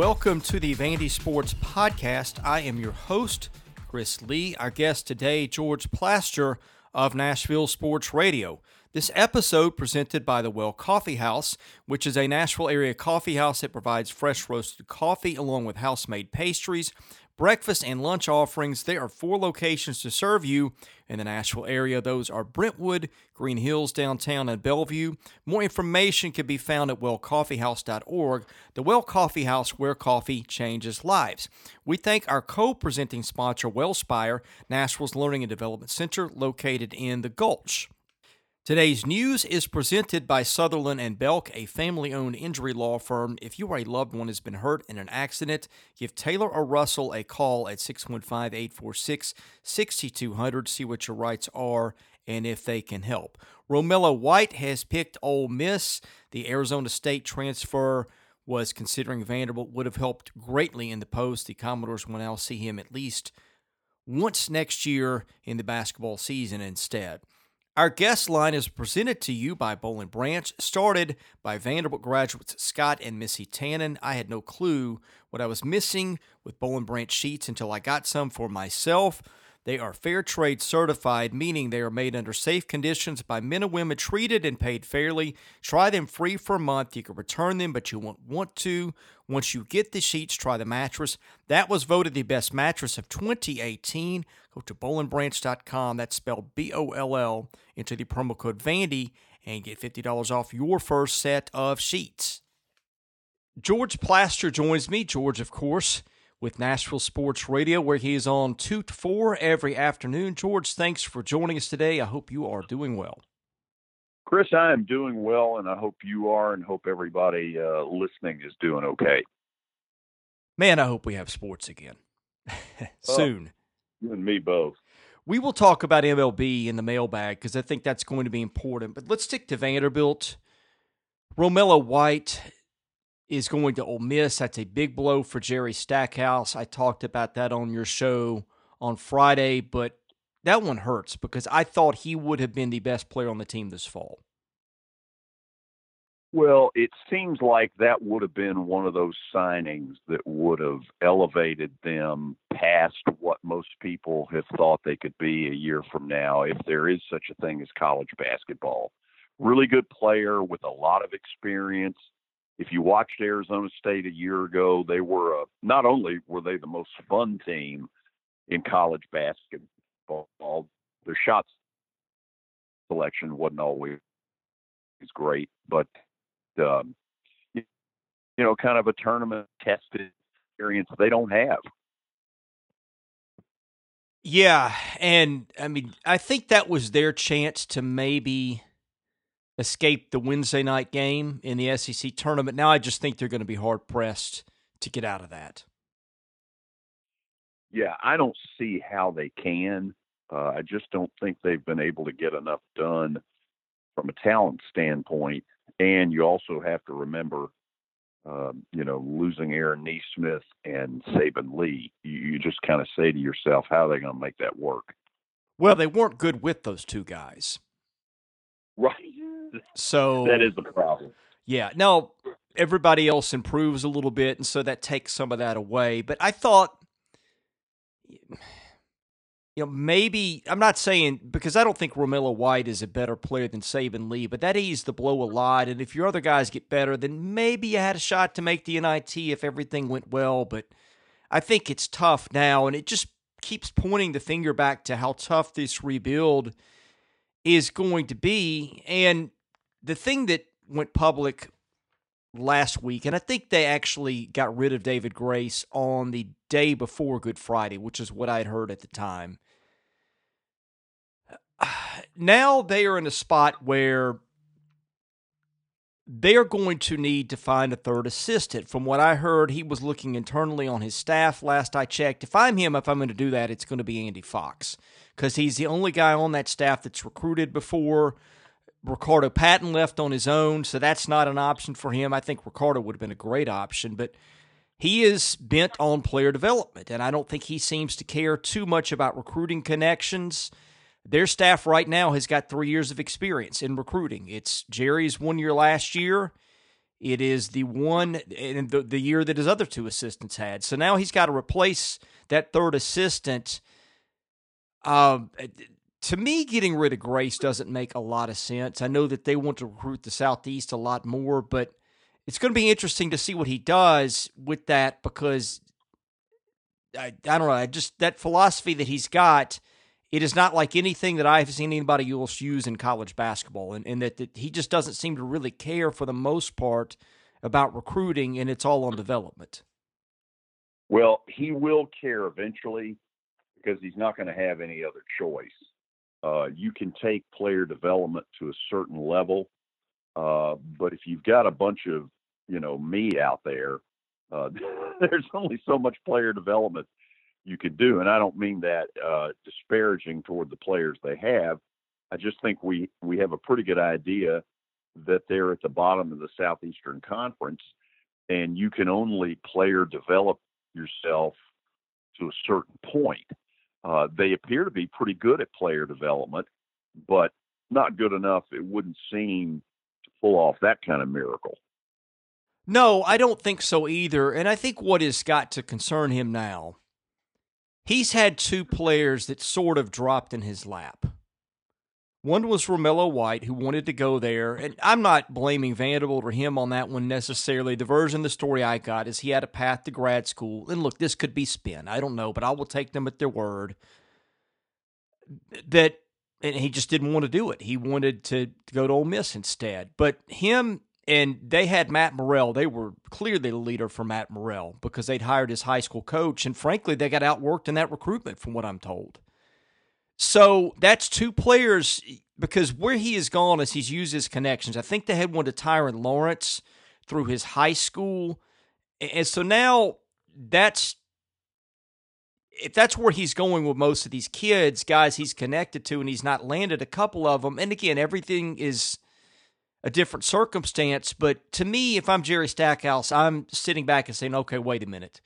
Welcome to the Vandy Sports Podcast. I am your host, Chris Lee. Our guest today, George Plaster of Nashville Sports Radio. This episode presented by the Well Coffee House, which is a Nashville area coffee house that provides fresh roasted coffee along with house made pastries, breakfast, and lunch offerings. There are four locations to serve you in the Nashville area. Those are Brentwood, Green Hills downtown, and Bellevue. More information can be found at wellcoffeehouse.org. The Well Coffee House, where coffee changes lives. We thank our co presenting sponsor, Wellspire, Nashville's Learning and Development Center, located in the Gulch. Today's news is presented by Sutherland and Belk, a family-owned injury law firm. If you or a loved one has been hurt in an accident, give Taylor or Russell a call at 615-846-6200. See what your rights are and if they can help. Romello White has picked Ole Miss. The Arizona State transfer was considering Vanderbilt would have helped greatly in the post. The Commodores will now see him at least once next year in the basketball season instead. Our guest line is presented to you by Boll and Branch, started by Vanderbilt graduates Scott and Missy Tannen. I had no clue what I was missing with Boll and Branch sheets until I got some for myself. They are fair trade certified, meaning they are made under safe conditions by men and women treated and paid fairly. Try them free for a month. You can return them, but you won't want to. Once you get the sheets, try the mattress. That was voted the best mattress of 2018. Go to bollandbranch.com. That's spelled B O L L. Enter the promo code Vandy and get $50 off your first set of sheets. George Plaster joins me. George, of course with Nashville Sports Radio, where he is on 2 to 4 every afternoon. George, thanks for joining us today. I hope you are doing well. Chris, I am doing well, and I hope you are, and hope everybody uh, listening is doing okay. Man, I hope we have sports again soon. you and me both. We will talk about MLB in the mailbag because I think that's going to be important. But let's stick to Vanderbilt. Romello White is going to Ole Miss. That's a big blow for Jerry Stackhouse. I talked about that on your show on Friday, but that one hurts because I thought he would have been the best player on the team this fall. Well, it seems like that would have been one of those signings that would have elevated them past what most people have thought they could be a year from now, if there is such a thing as college basketball. Really good player with a lot of experience if you watched Arizona State a year ago, they were a, not only were they the most fun team in college basketball, their shots selection wasn't always great, but um, you know, kind of a tournament tested experience they don't have. Yeah, and I mean, I think that was their chance to maybe escape the Wednesday night game in the SEC tournament. Now I just think they're going to be hard pressed to get out of that. Yeah, I don't see how they can. Uh, I just don't think they've been able to get enough done from a talent standpoint. And you also have to remember, um, you know, losing Aaron Nesmith and Saben Lee. You, you just kind of say to yourself, how are they going to make that work? Well, they weren't good with those two guys. Right. So that is the problem. Yeah. Now everybody else improves a little bit, and so that takes some of that away. But I thought, you know, maybe I'm not saying because I don't think Romello White is a better player than Saben Lee, but that eased the blow a lot. And if your other guys get better, then maybe you had a shot to make the NIT if everything went well. But I think it's tough now, and it just keeps pointing the finger back to how tough this rebuild is going to be. And the thing that went public last week, and I think they actually got rid of David Grace on the day before Good Friday, which is what I'd heard at the time. Now they are in a spot where they are going to need to find a third assistant. From what I heard, he was looking internally on his staff last I checked. If I'm him, if I'm going to do that, it's going to be Andy Fox because he's the only guy on that staff that's recruited before. Ricardo Patton left on his own, so that's not an option for him. I think Ricardo would have been a great option, but he is bent on player development, and I don't think he seems to care too much about recruiting connections. Their staff right now has got three years of experience in recruiting. It's Jerry's one year last year. It is the one in the, the year that his other two assistants had. So now he's got to replace that third assistant. Um, to me, getting rid of Grace doesn't make a lot of sense. I know that they want to recruit the Southeast a lot more, but it's going to be interesting to see what he does with that because I, I don't know. I just that philosophy that he's got, it is not like anything that I've seen anybody else use in college basketball, and, and that, that he just doesn't seem to really care for the most part about recruiting, and it's all on development. Well, he will care eventually because he's not going to have any other choice. Uh, you can take player development to a certain level, uh, but if you've got a bunch of you know me out there, uh, there's only so much player development you could do, and I don't mean that uh, disparaging toward the players they have. I just think we we have a pretty good idea that they're at the bottom of the Southeastern Conference, and you can only player develop yourself to a certain point. Uh, they appear to be pretty good at player development, but not good enough. It wouldn't seem to pull off that kind of miracle. No, I don't think so either. And I think what has got to concern him now, he's had two players that sort of dropped in his lap. One was Romello White, who wanted to go there. And I'm not blaming Vanderbilt or him on that one necessarily. The version of the story I got is he had a path to grad school. And look, this could be spin. I don't know, but I will take them at their word that and he just didn't want to do it. He wanted to, to go to Ole Miss instead. But him and they had Matt Murrell. They were clearly the leader for Matt Murrell because they'd hired his high school coach. And frankly, they got outworked in that recruitment, from what I'm told. So that's two players because where he has gone is he's used his connections. I think they had one to Tyrin Lawrence through his high school. And so now that's if that's where he's going with most of these kids, guys he's connected to, and he's not landed a couple of them. And again, everything is a different circumstance. But to me, if I'm Jerry Stackhouse, I'm sitting back and saying, okay, wait a minute.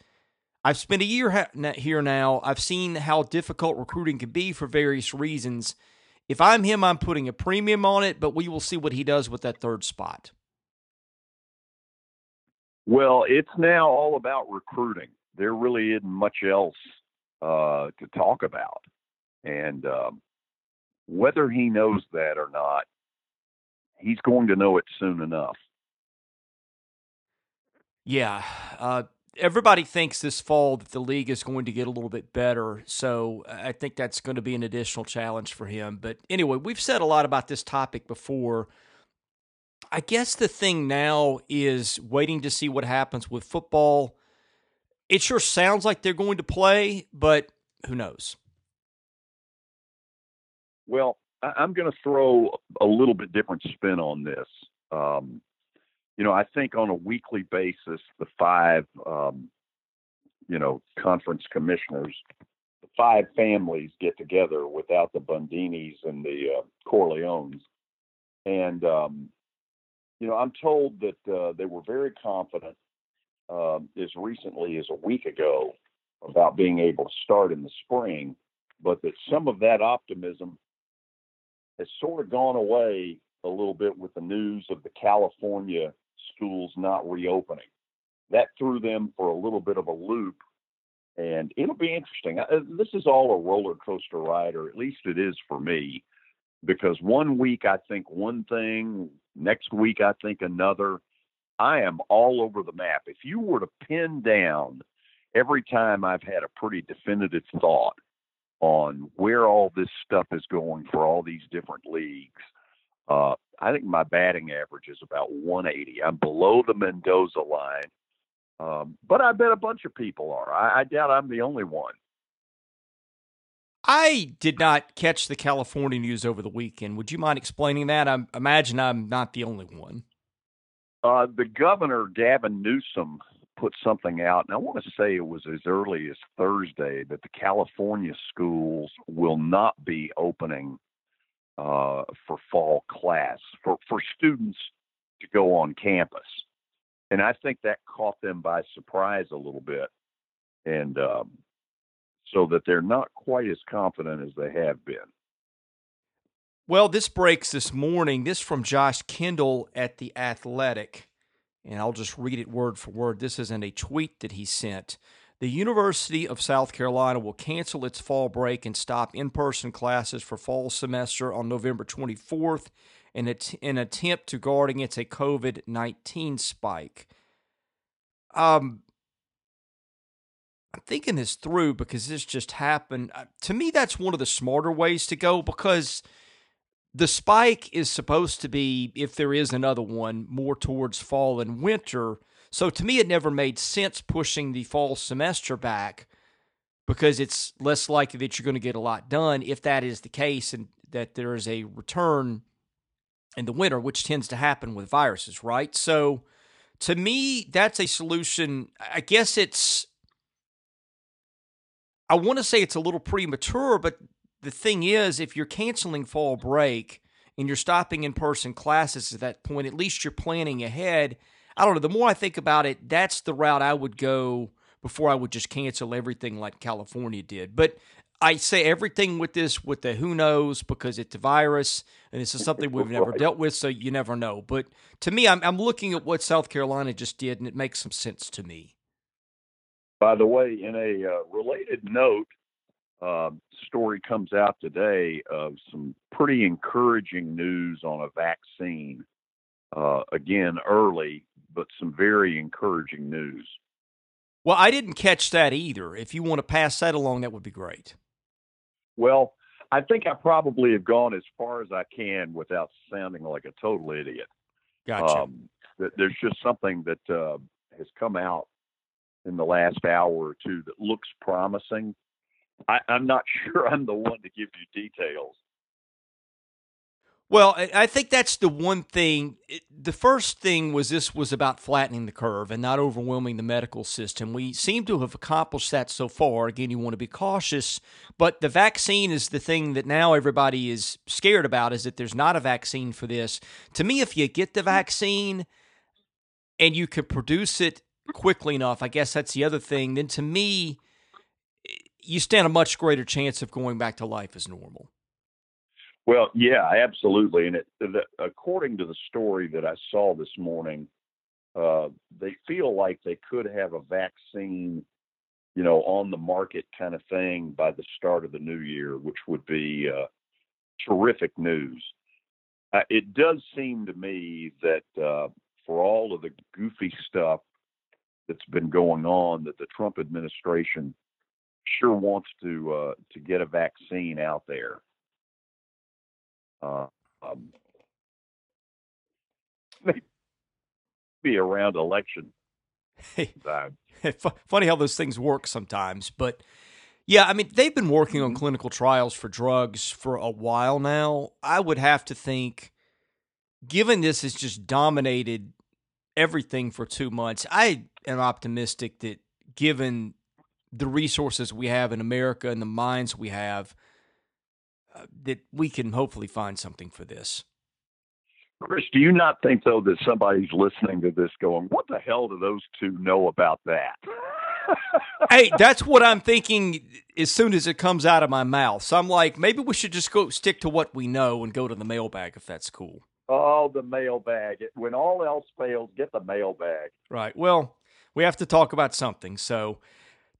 I've spent a year ha- here now. I've seen how difficult recruiting can be for various reasons. If I'm him, I'm putting a premium on it, but we will see what he does with that third spot. Well, it's now all about recruiting. There really isn't much else uh, to talk about. And um, whether he knows that or not, he's going to know it soon enough. Yeah. Uh, everybody thinks this fall that the league is going to get a little bit better. So I think that's going to be an additional challenge for him. But anyway, we've said a lot about this topic before. I guess the thing now is waiting to see what happens with football. It sure sounds like they're going to play, but who knows? Well, I'm going to throw a little bit different spin on this. Um, you know, I think on a weekly basis, the five, um, you know, conference commissioners, the five families get together without the Barzinis and the uh, Corleones. And, um, you know, I'm told that uh, they were very confident uh, as recently as a week ago about being able to start in the spring, but that some of that optimism has sort of gone away a little bit with the news of the California schools not reopening. That threw them for a little bit of a loop, and it'll be interesting. This is all a roller coaster ride, or at least it is for me, because one week I think one thing, next week I think another. I am all over the map. If you were to pin down every time I've had a pretty definitive thought on where all this stuff is going for all these different leagues, uh, I think my batting average is about 180. I'm below the Mendoza line, um, but I bet a bunch of people are. I, I doubt I'm the only one. I did not catch the California news over the weekend. Would you mind explaining that? I imagine I'm not the only one. Uh, the governor, Gavin Newsom, put something out, and I want to say it was as early as Thursday that the California schools will not be opening uh, for fall class for, for students to go on campus. And I think that caught them by surprise a little bit. And um, so that they're not quite as confident as they have been. Well, this breaks this morning. This from Josh Kendall at The Athletic. and I'll just read it word for word. This isn't a tweet that he sent. The University of South Carolina will cancel its fall break and stop in person classes for fall semester on November 24th in an attempt to guard against a COVID 19 spike. Um, I'm thinking this through because this just happened. Uh, to me, that's one of the smarter ways to go because the spike is supposed to be, if there is another one, more towards fall and winter. So to me, it never made sense pushing the fall semester back because it's less likely that you're going to get a lot done if that is the case and that there is a return in the winter, which tends to happen with viruses, right? So to me, that's a solution. I guess it's, I want to say it's a little premature, but the thing is, if you're canceling fall break and you're stopping in person classes at that point, at least you're planning ahead. I don't know. The more I think about it, that's the route I would go before I would just cancel everything like California did. But I say everything with this with the who knows because it's a virus and this is something we've never dealt with, so you never know. But to me, I'm, I'm looking at what South Carolina just did, and it makes some sense to me. By the way, in a uh, related note, uh, story comes out today of some pretty encouraging news on a vaccine. Uh, again, early, but some very encouraging news. Well, I didn't catch that either. If you want to pass that along, that would be great. Well, I think I probably have gone as far as I can without sounding like a total idiot. Gotcha. Um, there's just something that uh, has come out in the last hour or two that looks promising. I, I'm not sure I'm the one to give you details. Well, I think that's the one thing. The first thing was this was about flattening the curve and not overwhelming the medical system. We seem to have accomplished that so far. Again, you want to be cautious, but the vaccine is the thing that now everybody is scared about is that there's not a vaccine for this. To me, if you get the mm-hmm. vaccine and you can produce it quickly enough, I guess that's the other thing, then to me, eh, you stand a much greater chance of going back to life as normal. Well, yeah, absolutely. And it, the, according to the story that I saw this morning, uh, they feel like they could have a vaccine, you know, on the market kind of thing by the start of the new year, which would be uh, terrific news. Uh, it does seem to me that uh, for all of the goofy stuff that's been going on, that the Trump administration sure wants to uh, to get a vaccine out there. Uh, um, maybe around election time. Funny how those things work sometimes, but yeah, I mean they've been working on mm-hmm. clinical trials for drugs for a while now. I would have to think, given this has just dominated everything for two months, I am optimistic that given the resources we have in America and the minds we have, uh, that we can hopefully find something for this. Chris, do you not think though that somebody's listening to this going, "What the hell do those two know about that?" hey, that's what I'm thinking as soon as it comes out of my mouth. So I'm like, maybe we should just go stick to what we know and go to the mailbag if that's cool. Oh, the mailbag. When all else fails, get the mailbag. Right. Well, we have to talk about something. So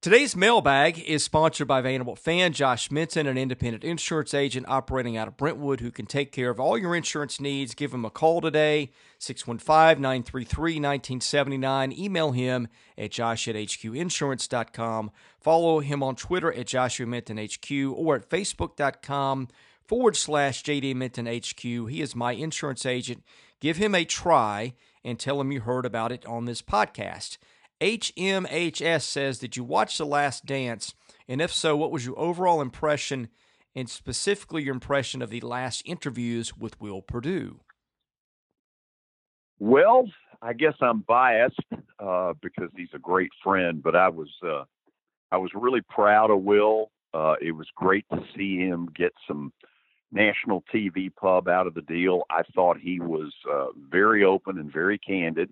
Today's mailbag is sponsored by Vanderbilt fan Josh Minton, an independent insurance agent operating out of Brentwood who can take care of all your insurance needs. Give him a call today, 615 933 1979. Email him at josh at hqinsurance.com. Follow him on Twitter at Joshua Minton HQ or at facebook.com forward slash JD Minton HQ. He is my insurance agent. Give him a try and tell him you heard about it on this podcast. HMHS says, Did you watch The Last Dance? And if so, what was your overall impression, and specifically your impression of the last interviews with Will Perdue? Well, I guess I'm biased uh, because he's a great friend, but I was uh, I was really proud of Will. Uh, it was great to see him get some national TV pub out of the deal. I thought he was uh, very open and very candid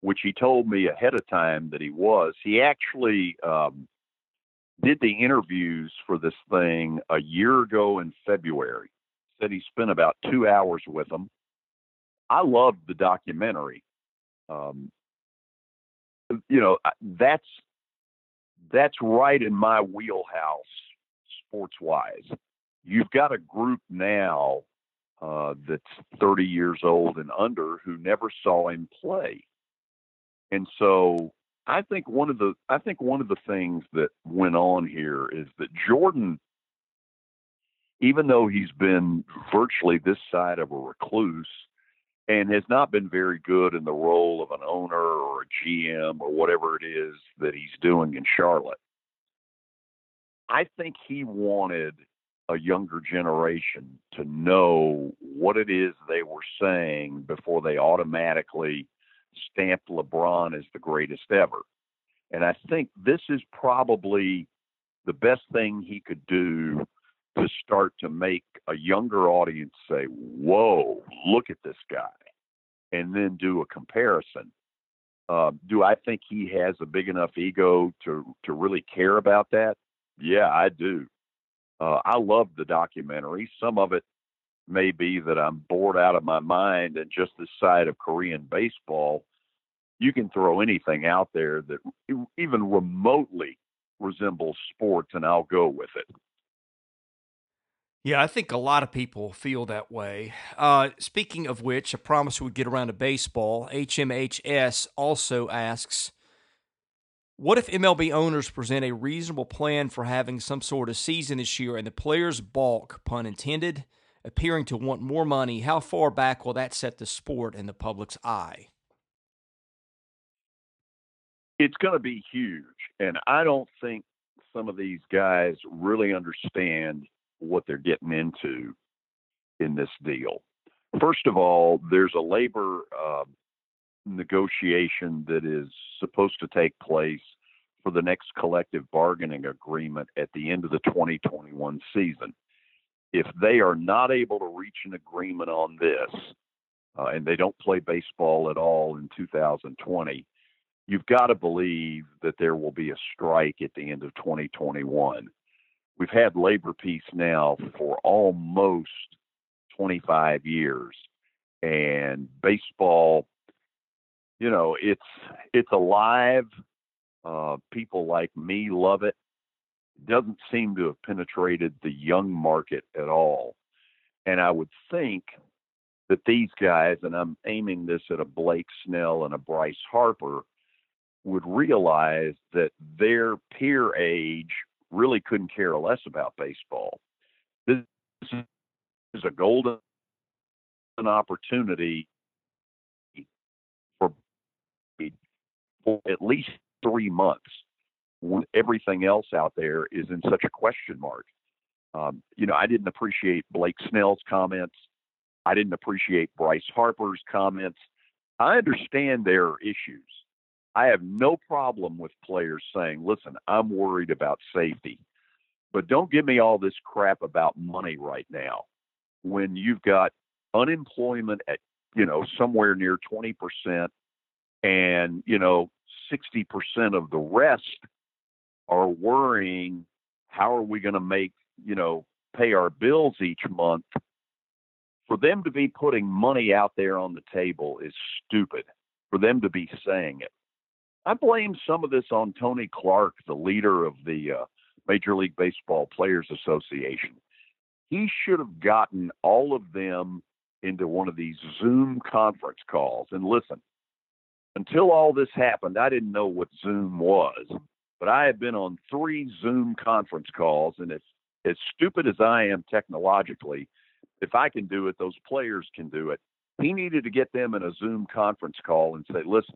which he told me ahead of time that he was. He actually um, did the interviews for this thing a year ago in February. Said he spent about two hours with them. I loved the documentary. Um, you know, that's that's right in my wheelhouse, sports wise. You've got a group now uh, that's 30 years old and under who never saw him play, and so I think one of the I think one of the things that went on here is that Jordan, even though he's been virtually this side of a recluse and has not been very good in the role of an owner or a GM or whatever it is that he's doing in Charlotte. I think he wanted a younger generation to know what it is they were saying before they automatically stamped LeBron as the greatest ever. And I think this is probably the best thing he could do to start to make a younger audience say, Whoa, look at this guy, and then do a comparison. Uh, do I think he has a big enough ego to to really care about that? Yeah, I do. Uh, I love the documentary. Some of it may be that I'm bored out of my mind and just the side of Korean baseball. You can throw anything out there that even remotely resembles sports, and I'll go with it. Yeah, I think a lot of people feel that way. Uh, speaking of which, I promise we'd get around to baseball. HMHS also asks What if MLB owners present a reasonable plan for having some sort of season this year and the players balk, pun intended, appearing to want more money? How far back will that set the sport in the public's eye? It's going to be huge. And I don't think some of these guys really understand what they're getting into in this deal. First of all, there's a labor uh, negotiation that is supposed to take place for the next collective bargaining agreement at the end of the 2021 season. If they are not able to reach an agreement on this, uh, and they don't play baseball at all in 2020, you've got to believe that there will be a strike at the end of 2021 we've had labor peace now for almost 25 years and baseball you know it's it's alive uh, people like me love it. Doesn't seem to have penetrated the young market at all and i would think that these guys and i'm aiming this at a blake snell and a bryce harper would realize that their peer age really couldn't care less about baseball. This is a golden opportunity for, at least three months everything else out there is in such a question mark. Um, you know, I didn't appreciate Blake Snell's comments. I didn't appreciate Bryce Harper's comments. I understand their issues. I have no problem with players saying, listen, I'm worried about safety, but don't give me all this crap about money right now when you've got unemployment at, you know, somewhere near 20% and, you know, 60% of the rest are worrying, how are we going to make, you know, pay our bills each month? For them to be putting money out there on the table is stupid. For them to be saying it. I blame some of this on Tony Clark, the leader of the uh, Major League Baseball Players Association. He should have gotten all of them into one of these Zoom conference calls. And listen, until all this happened, I didn't know what Zoom was, but I have been on three Zoom conference calls, and it's as stupid as I am technologically. If I can do it, those players can do it. He needed to get them in a Zoom conference call and say, listen,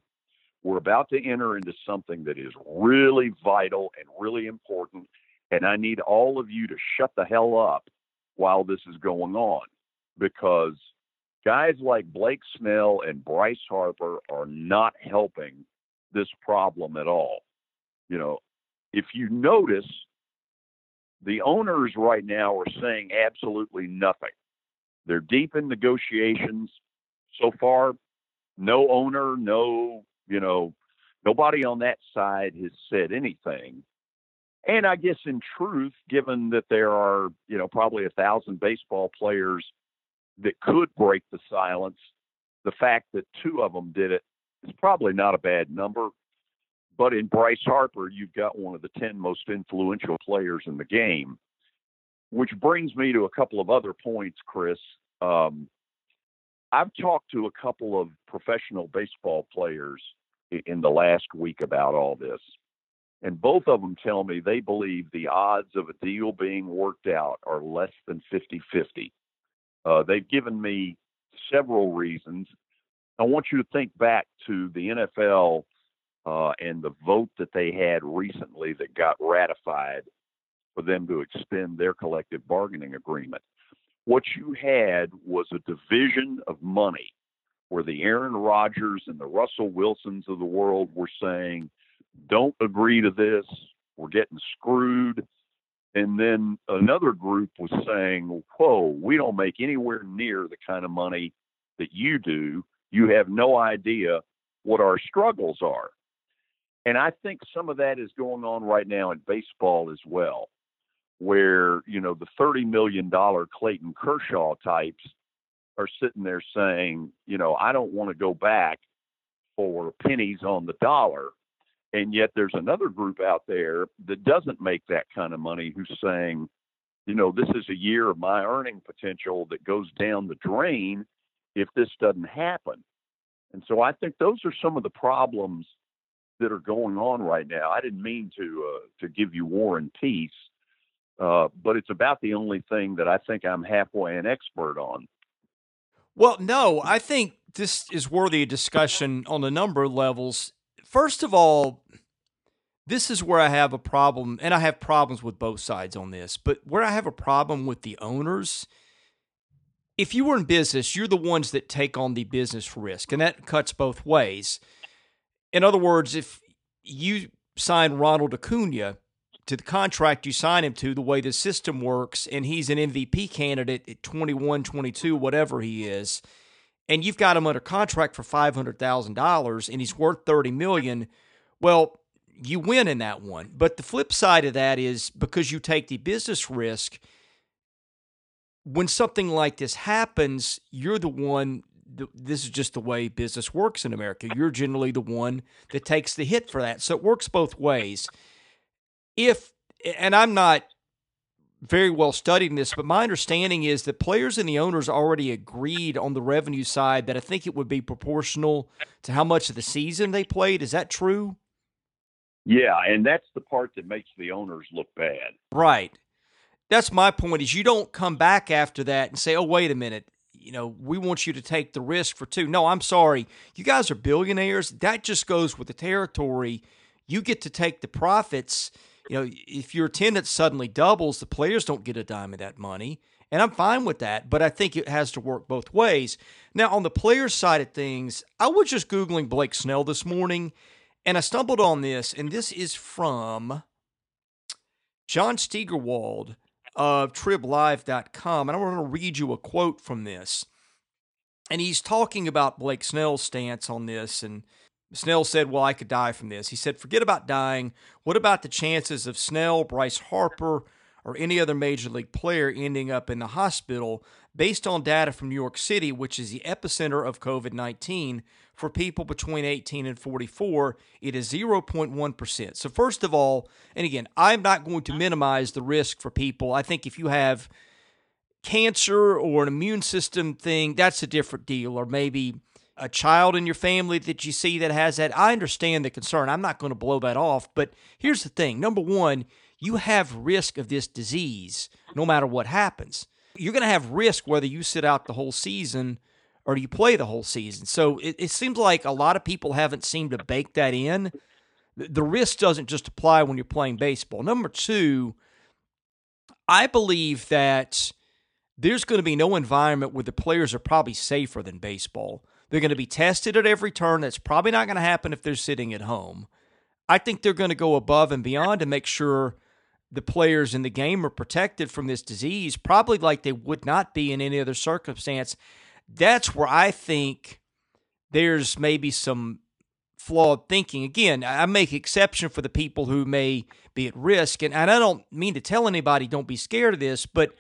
we're about to enter into something that is really vital and really important. And I need all of you to shut the hell up while this is going on because guys like Blake Snell and Bryce Harper are not helping this problem at all. You know, if you notice, the owners right now are saying absolutely nothing. They're deep in negotiations. So far, no owner, no you know, nobody on that side has said anything. And I guess in truth, given that there are, you know, probably a thousand baseball players that could break the silence, the fact that two of them did it is probably not a bad number. But in Bryce Harper, you've got one of the 10 most influential players in the game, which brings me to a couple of other points, Chris. Um, I've talked to a couple of professional baseball players in the last week about all this. And both of them tell me they believe the odds of a deal being worked out are less than 50 50. Uh, they've given me several reasons. I want you to think back to the NFL uh, and the vote that they had recently that got ratified for them to extend their collective bargaining agreement. What you had was a division of money where the Aaron Rodgers and the Russell Wilsons of the world were saying, don't agree to this, we're getting screwed. And then another group was saying, whoa, we don't make anywhere near the kind of money that you do. You have no idea what our struggles are. And I think some of that is going on right now in baseball as well, where, you know, the $30 million Clayton Kershaw types are sitting there saying, you know, I don't want to go back for pennies on the dollar. And yet there's another group out there that doesn't make that kind of money who's saying, you know, this is a year of my earning potential that goes down the drain if this doesn't happen. And so I think those are some of the problems that are going on right now. I didn't mean to uh, to give you war and peace, uh, but it's about the only thing that I think I'm halfway an expert on. Well, no, I think this is worthy of discussion on a number of levels. First of all, this is where I have a problem, and I have problems with both sides on this, but where I have a problem with the owners. If you were in business, you're the ones that take on the business risk, and that cuts both ways. In other words, if you sign Ronald Acuna to the contract you sign him to, the way the system works, and he's an MVP candidate at 21, 22, whatever he is, and you've got him under contract for $500,000 and he's worth 30 million, well, you win in that one. But the flip side of that is because you take the business risk, when something like this happens, you're the one this is just the way business works in America. You're generally the one that takes the hit for that. So it works both ways. If, and I'm not very well studying this, but my understanding is that players and the owners already agreed on the revenue side that I think it would be proportional to how much of the season they played. Is that true? Yeah, and that's the part that makes the owners look bad. Right. That's my point is you don't come back after that and say, "Oh, wait a minute you know, we want you to take the risk for two. No, I'm sorry. You guys are billionaires. That just goes with the territory. You get to take the profits. You know, if your attendance suddenly doubles, the players don't get a dime of that money. And I'm fine with that, but I think it has to work both ways. Now, on the players' side of things, I was just Googling Blake Snell this morning and I stumbled on this, and this is from John Steigerwald of triblive.com. And I want to read you a quote from this. And he's talking about Blake Snell's stance on this. And Snell said, Well, I could die from this. He said, Forget about dying. What about the chances of Snell, Bryce Harper, or any other major league player ending up in the hospital based on data from New York City, which is the epicenter of COVID 19? For people between 18 and 44, it is 0.1%. So, first of all, and again, I'm not going to minimize the risk for people. I think if you have cancer or an immune system thing, that's a different deal. Or maybe a child in your family that you see that has that. I understand the concern. I'm not going to blow that off. But here's the thing number one, you have risk of this disease no matter what happens. You're going to have risk whether you sit out the whole season or you play the whole season? So it, it seems like a lot of people haven't seemed to bake that in. The risk doesn't just apply when you're playing baseball. Number two, I believe that there's going to be no environment where the players are probably safer than baseball. They're going to be tested at every turn. That's probably not going to happen if they're sitting at home. I think they're going to go above and beyond to make sure the players in the game are protected from this disease, probably like they would not be in any other circumstance that's where I think there's maybe some flawed thinking. Again, I make exception for the people who may be at risk, and, I don't mean to tell anybody don't be scared of this, but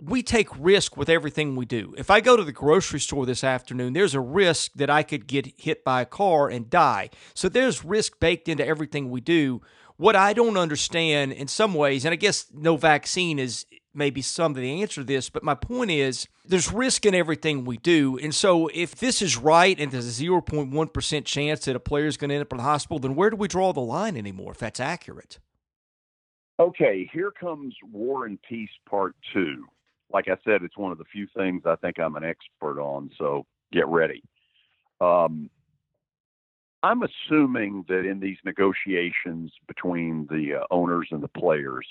we take risk with everything we do. If I go to the grocery store this afternoon, there's a risk that I could get hit by a car and die. So there's risk baked into everything we do. What I don't understand in some ways, and I guess no vaccine is maybe some of the answer to this, but my point is there's risk in everything we do. And so if this is right and there's a 0.1% chance that a player is going to end up in the hospital, then where do we draw the line anymore if that's accurate? Okay, here comes War and Peace Part Two. Like I said, it's one of the few things I think I'm an expert on, so get ready. Um, I'm assuming that in these negotiations between the uh, owners and the players,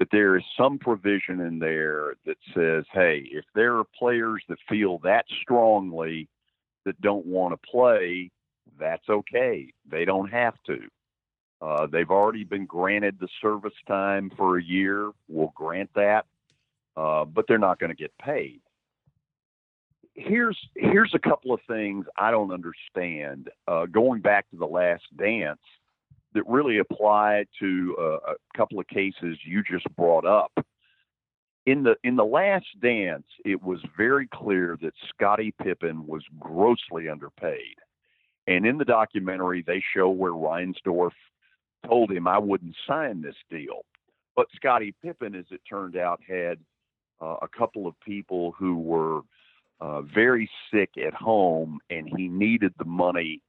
that there is some provision in there that says, hey, if there are players that feel that strongly that don't want to play, that's okay. They don't have to. Uh, they've already been granted the service time for a year. We'll grant that, uh, but they're not going to get paid. Here's here's a couple of things I don't understand. Uh, going back to the Last Dance, that really apply to uh, a couple of cases you just brought up. In the in the Last Dance, it was very clear that Scottie Pippen was grossly underpaid, and in the documentary, they show where Reinsdorf told him I wouldn't sign this deal. But Scottie Pippen, as it turned out, had uh, a couple of people who were uh, very sick at home, and he needed the money,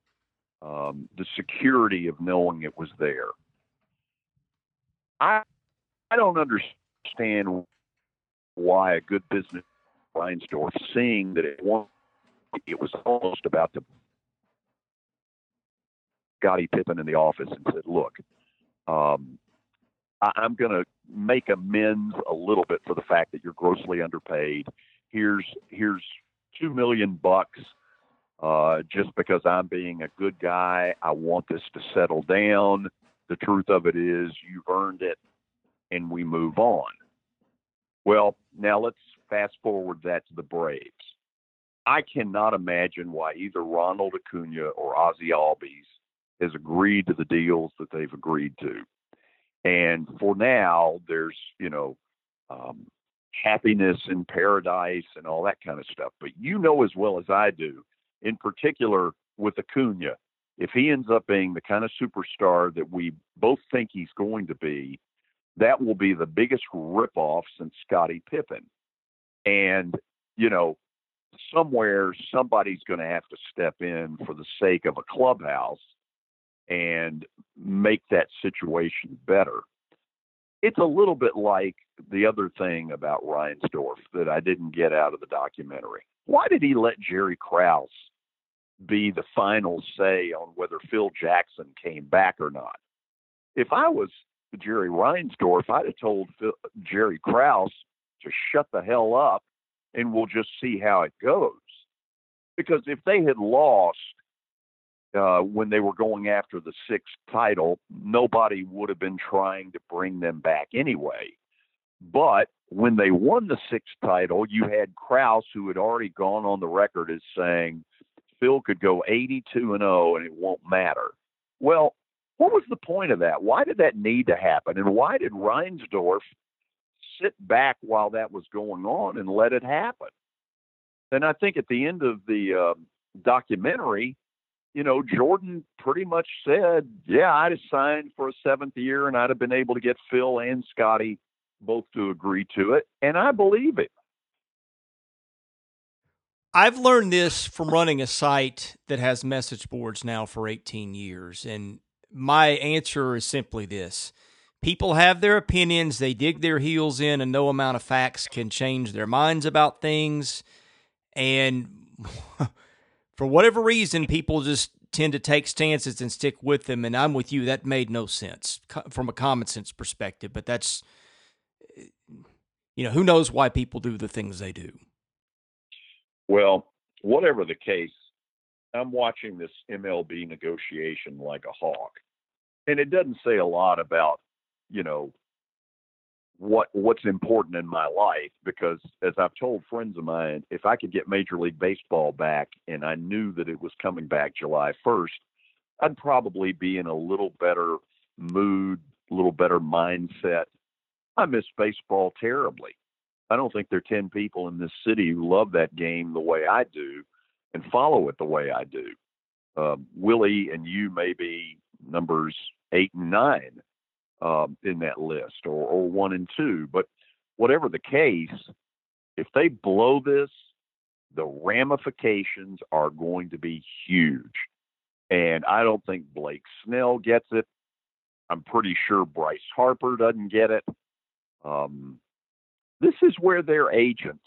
um, the security of knowing it was there. I I don't understand why a good business Reinsdorf, seeing that it, it was almost about to Scottie Pippen in the office and said, "Look, um, I, I'm going to make amends a little bit for the fact that you're grossly underpaid. Here's here's two million bucks." Uh, just because I'm being a good guy, I want this to settle down. The truth of it is, you've earned it, and we move on. Well, now let's fast forward that to the Braves. I cannot imagine why either Ronald Acuna or Ozzie Albies has agreed to the deals that they've agreed to. And for now, there's, you know, um, happiness in paradise and all that kind of stuff. But you know as well as I do, in particular with Acuna, if he ends up being the kind of superstar that we both think he's going to be, that will be the biggest ripoff since Scottie Pippen. And, you know, somewhere somebody's going to have to step in for the sake of a clubhouse and make that situation better. It's a little bit like the other thing about Reinsdorf that I didn't get out of the documentary. Why did he let Jerry Krause be the final say on whether Phil Jackson came back or not? If I was Jerry Reinsdorf, I'd have told Phil, Jerry Krause to shut the hell up and we'll just see how it goes. Because if they had lost uh, when they were going after the sixth title, nobody would have been trying to bring them back anyway. But when they won the sixth title, you had Krause, who had already gone on the record as saying Phil could go 82 and 0 and it won't matter. Well, what was the point of that? Why did that need to happen? And why did Reinsdorf sit back while that was going on and let it happen? And I think at the end of the uh, documentary, you know, Jordan pretty much said, yeah, I'd have signed for a seventh year and I'd have been able to get Phil and Scottie both to agree to it. And I believe it. I've learned this from running a site that has message boards now for 18 years. And my answer is simply this people have their opinions, they dig their heels in, and no amount of facts can change their minds about things. And for whatever reason, people just tend to take stances and stick with them. And I'm with you. That made no sense from a common sense perspective. But that's, you know, who knows why people do the things they do. Well, whatever the case, I'm watching this MLB negotiation like a hawk. And it doesn't say a lot about, you know, what what's important in my life because as I've told friends of mine, if I could get Major League Baseball back and I knew that it was coming back July 1st, I'd probably be in a little better mood, a little better mindset. I miss baseball terribly. I don't think there are 10 people in this city who love that game the way I do and follow it the way I do. Uh, Willie and you may be numbers eight and nine um, in that list, or, or one and two. But whatever the case, if they blow this, the ramifications are going to be huge. And I don't think Blake Snell gets it. I'm pretty sure Bryce Harper doesn't get it. Um, this is where their agents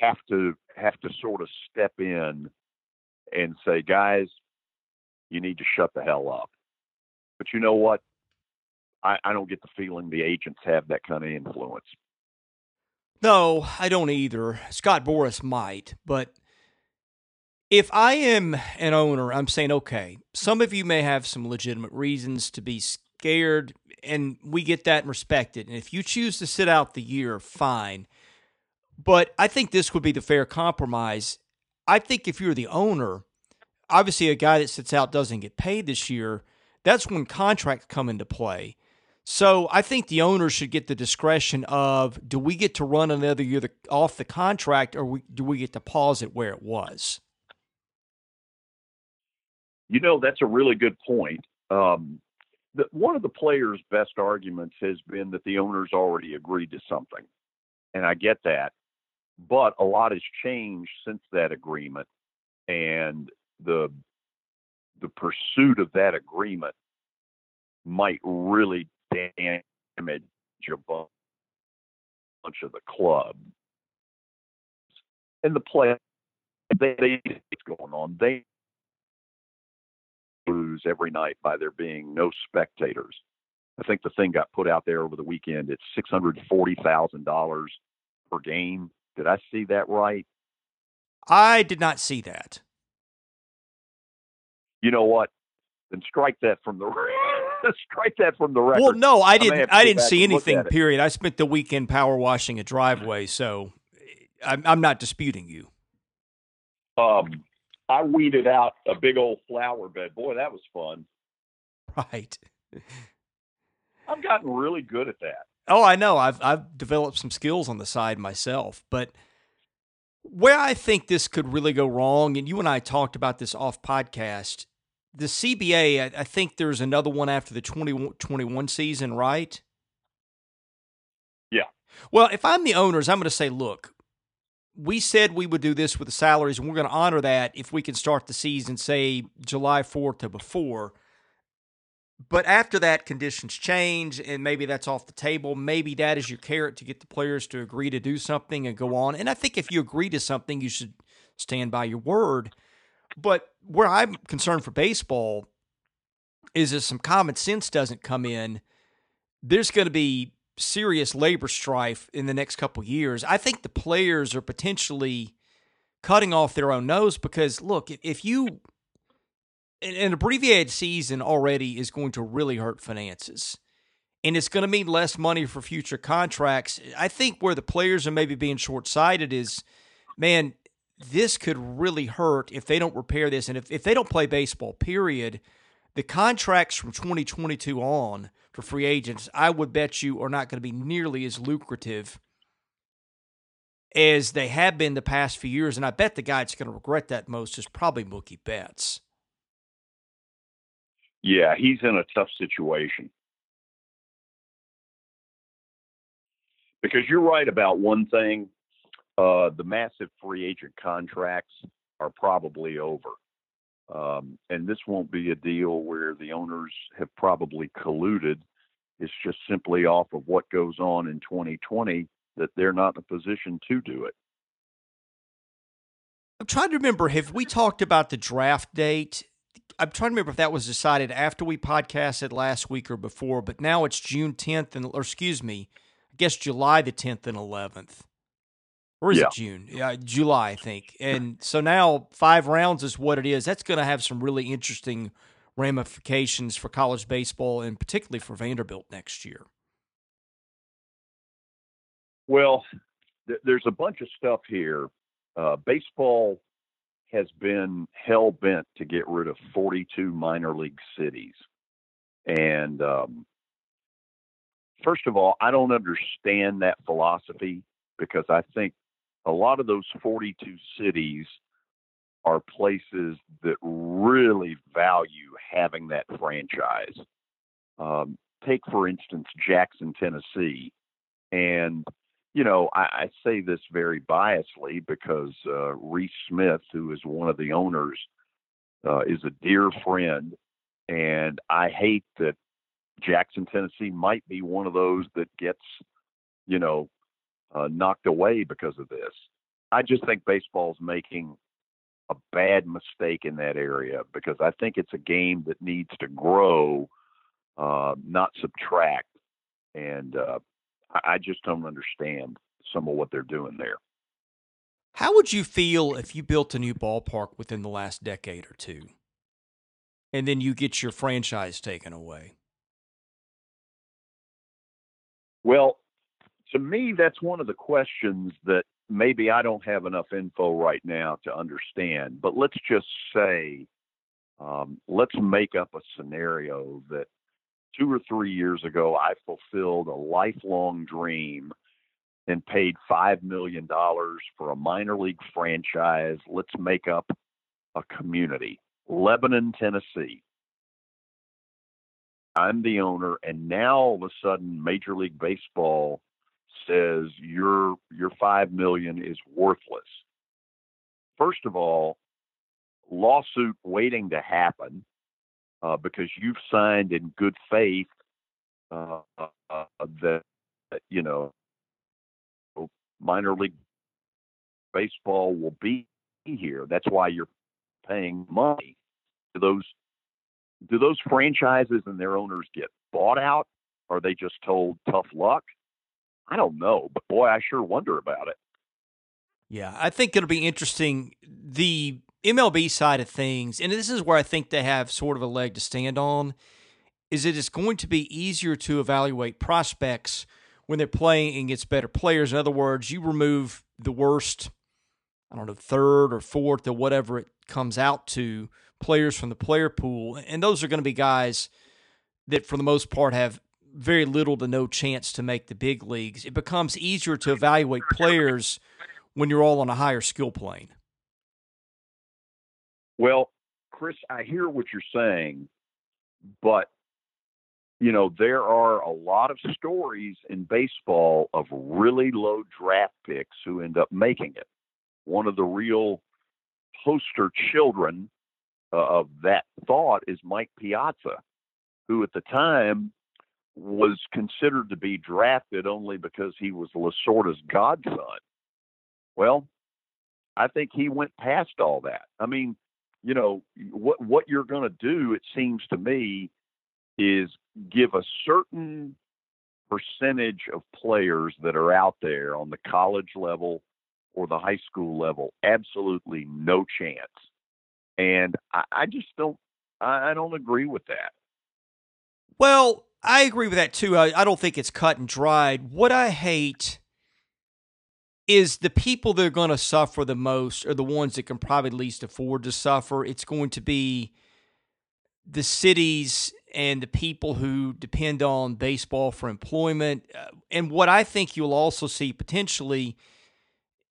have to have to sort of step in and say, guys, you need to shut the hell up. But you know what? I, I don't get the feeling the agents have that kind of influence. No, I don't either. Scott Boras might, but if I am an owner, I'm saying, okay, some of you may have some legitimate reasons to be scared, and we get that and respect it. And if you choose to sit out the year, fine. But I think this would be the fair compromise. I think if you're the owner, obviously a guy that sits out doesn't get paid this year. That's when contracts come into play. So I think the owner should get the discretion of do we get to run another year off the contract or do we get to pause it where it was? You know, that's a really good point. Um, the, one of the players' best arguments has been that the owners already agreed to something. And I get that. But a lot has changed since that agreement. And the the pursuit of that agreement might really damage a bunch of the club. And the play they, they going on. They lose every night by there being no spectators. I think the thing got put out there over the weekend. It's six hundred forty thousand dollars per game. Did I see that right? I did not see that. You know what? Then strike that from the strike that from the record. Well, no, I didn't. I, I didn't see anything. Period. I spent the weekend power washing a driveway, so I'm, I'm not disputing you. Um, I weeded out a big old flower bed. Boy, that was fun. Right. I've gotten really good at that. Oh, I know. I've I've developed some skills on the side myself, but where I think this could really go wrong, and you and I talked about this off podcast, the CBA, I, I think there's another one after the 2021 season, right? Yeah. Well, if I'm the owners, I'm going to say, look, we said we would do this with the salaries, and we're going to honor that if we can start the season, say, July 4th to before. But after that, conditions change, and maybe that's off the table. Maybe that is your carrot to get the players to agree to do something and go on. And I think if you agree to something, you should stand by your word. But where I'm concerned for baseball is if some common sense doesn't come in, there's going to be serious labor strife in the next couple years. I think the players are potentially cutting off their own nose because look, if you an abbreviated season already is going to really hurt finances. And it's going to mean less money for future contracts. I think where the players are maybe being short sighted is, man, this could really hurt if they don't repair this. And if, if they don't play baseball, period, the contracts from 2022 on for free agents, I would bet you are not going to be nearly as lucrative as they have been the past few years. And I bet the guy that's going to regret that most is probably Mookie Betts. Yeah, he's in a tough situation. Because you're right about one thing uh, the massive free agent contracts are probably over. Um, and this won't be a deal where the owners have probably colluded. It's just simply off of what goes on in 2020 that they're not in a position to do it. I'm trying to remember, have we talked about the draft date I'm trying to remember if that was decided after we podcasted last week or before, but now it's June 10th and or excuse me, I guess July the 10th and 11th. Or is yeah. it June? Yeah, July, I think. And so now five rounds is what it is. That's going to have some really interesting ramifications for college baseball and particularly for Vanderbilt next year. Well, th- there's a bunch of stuff here. Uh, baseball has been hell bent to get rid of 42 minor league cities. And um, first of all, I don't understand that philosophy because I think a lot of those 42 cities are places that really value having that franchise. Um, take, for instance, Jackson, Tennessee. And, you know, I, I say this very biasly because uh, Reese Smith, who is one of the owners, uh, is a dear friend. And I hate that Jackson, Tennessee might be one of those that gets, you know, uh, knocked away because of this. I just think baseball's making a bad mistake in that area because I think it's a game that needs to grow, uh, not subtract. And uh, I just don't understand some of what they're doing there. How would you feel if you built a new ballpark within the last decade or two, and then you get your franchise taken away? Well, to me, that's one of the questions that maybe I don't have enough info right now to understand. But let's just say, um, let's make up a scenario that two or three years ago I fulfilled a lifelong dream and paid $5 million for a minor league franchise. Let's make up a community, Lebanon, Tennessee. I'm the owner, and now all of a sudden, Major League Baseball says your your five million is worthless. First of all, lawsuit waiting to happen uh, because you've signed in good faith uh, uh, that you know minor league baseball will be here. That's why you're paying money. to those do those franchises and their owners get bought out? Are they just told tough luck? I don't know, but boy, I sure wonder about it. Yeah, I think it'll be interesting. The MLB side of things, and this is where I think they have sort of a leg to stand on, is it is going to be easier to evaluate prospects when they're playing against better players. In other words, you remove the worst, I don't know, third or fourth or whatever it comes out to players from the player pool. And those are going to be guys that, for the most part, have very little to no chance to make the big leagues. It becomes easier to evaluate players when you're all on a higher skill plane. Well, Chris, I hear what you're saying, but you know, there are a lot of stories in baseball of really low draft picks who end up making it. One of the real poster children uh, of that thought is Mike Piazza, who at the time was considered to be drafted only because he was Lasorda's godson. Well, I think he went past all that. I mean, you know, what what you're going to do, it seems to me, is give a certain percentage of players that are out there on the college level or the high school level absolutely no chance. And I, I just don't I, I don't agree with that. Well, I agree with that too. I, I don't think it's cut and dried. What I hate is the people that are going to suffer the most are the ones that can probably least afford to suffer. It's going to be the cities and the people who depend on baseball for employment. Uh, and what I think you'll also see potentially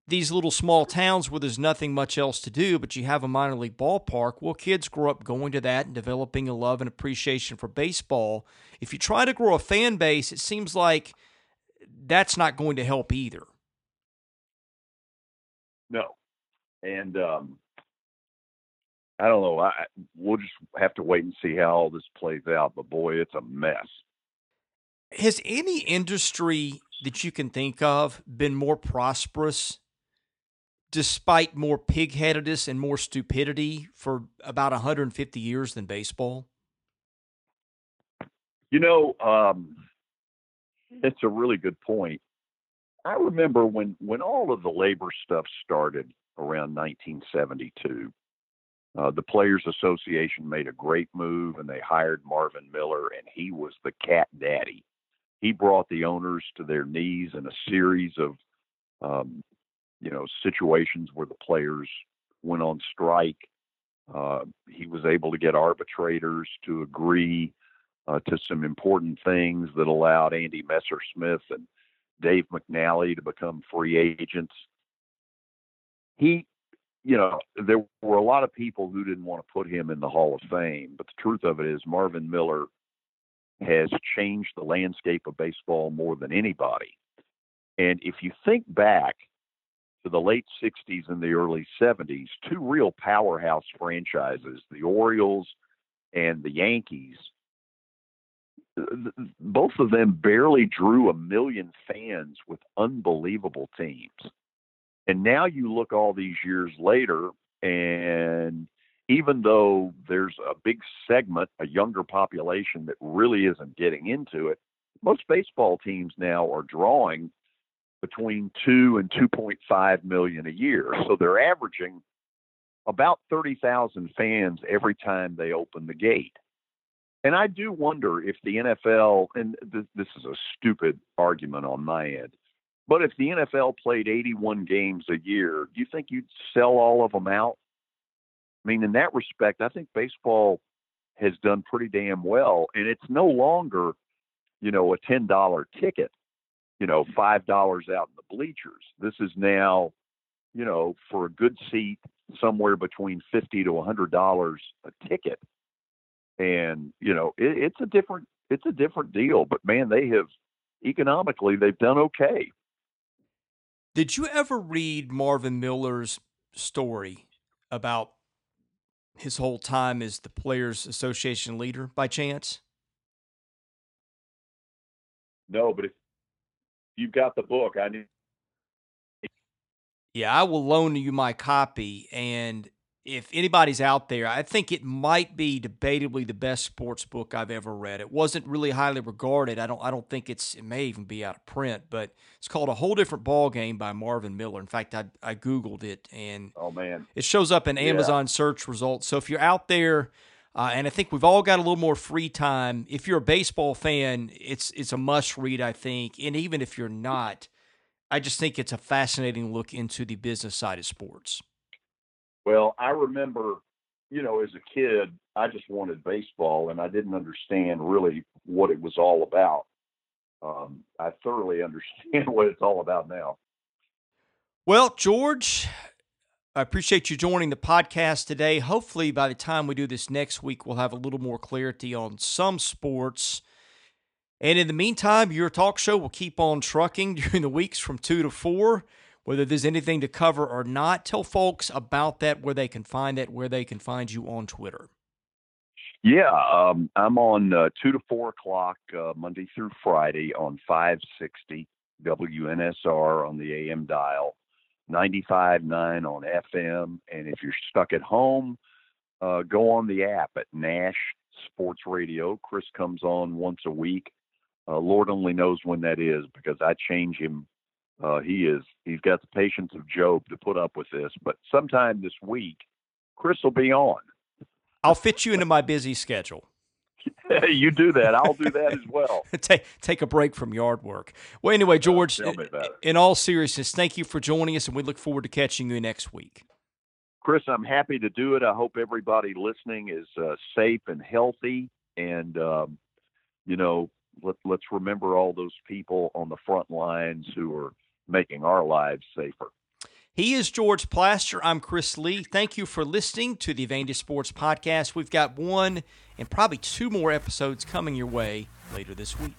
these little small towns where there's nothing much else to do, but you have a minor league ballpark. Well, kids grow up going to that and developing a love and appreciation for baseball. If you try to grow a fan base, it seems like that's not going to help either. No. And um, I don't know. I, we'll just have to wait and see how all this plays out. But boy, it's a mess. Has any industry that you can think of been more prosperous despite more pigheadedness and more stupidity for about 150 years than baseball? You know, um, it's a really good point. I remember when when all of the labor stuff started around 1972. Uh, the Players Association made a great move, and they hired Marvin Miller, and he was the cat daddy. He brought the owners to their knees in a series of um, you know situations where the players went on strike. Uh, he was able to get arbitrators to agree uh, to some important things that allowed Andy Messersmith and Dave McNally to become free agents. He, you know, there were a lot of people who didn't want to put him in the Hall of Fame, but the truth of it is Marvin Miller has changed the landscape of baseball more than anybody. And if you think back to the late 60s and the early 70s, two real powerhouse franchises, the Orioles and the Yankees, both of them barely drew a million fans with unbelievable teams. And now you look all these years later, and even though there's a big segment, a younger population that really isn't getting into it, most baseball teams now are drawing between 2 and 2.5 million a year. So they're averaging about 30,000 fans every time they open the gate. And I do wonder if the NFL, and th- this is a stupid argument on my end, but if the NFL played 81 games a year, do you think you'd sell all of them out? I mean, in that respect, I think baseball has done pretty damn well, and it's no longer, you know, a ten dollar ticket, you know, five dollars out in the bleachers. This is now, you know, for a good seat, somewhere between fifty to a hundred dollars a ticket, and you know, it, it's a different, it's a different deal. But man, they have economically, they've done okay. Did you ever read Marvin Miller's story about his whole time as the Players Association leader by chance? No, but if you've got the book, I need. Yeah, I will loan you my copy. And if anybody's out there, I think it might be debatably the best sports book I've ever read. It wasn't really highly regarded. I don't I don't think it's it may even be out of print, but it's called A Whole Different Ball Game by Marvin Miller. In fact, I I googled it and oh man, it shows up in Amazon yeah. search results. So if you're out there uh, and I think we've all got a little more free time. If you're a baseball fan, it's it's a must read, I think. And even if you're not, I just think it's a fascinating look into the business side of sports. Well, I remember, you know, as a kid, I just wanted baseball and I didn't understand really what it was all about. Um, I thoroughly understand what it's all about now. Well, George, I appreciate you joining the podcast today. Hopefully, by the time we do this next week, we'll have a little more clarity on some sports. And in the meantime, your talk show will keep on trucking during the weeks from 2 to 4 whether there's anything to cover or not. Tell folks about that, where they can find that, where they can find you on Twitter. Yeah, um, I'm on uh, 2 to 4 o'clock uh, Monday through Friday on 560 WNSR on the AM dial, 95.9 on FM. And if you're stuck at home, uh, go on the app at Nash Sports Radio. Chris comes on once a week. Uh, Lord only knows when that is because I change him uh, he is he's got the patience of Job to put up with this. But sometime this week, Chris will be on. I'll fit you into my busy schedule. you do that. I'll do that as well. take take a break from yard work. Well, anyway, George. Uh, in all seriousness, thank you for joining us, and we look forward to catching you next week. Chris, I'm happy to do it. I hope everybody listening is uh, safe and healthy, and um, you know, let, let's remember all those people on the front lines who are making our lives safer. He is George Plaster. I'm Chris Lee. Thank you for listening to the Vandy Sports Podcast. We've got one and probably two more episodes coming your way later this week.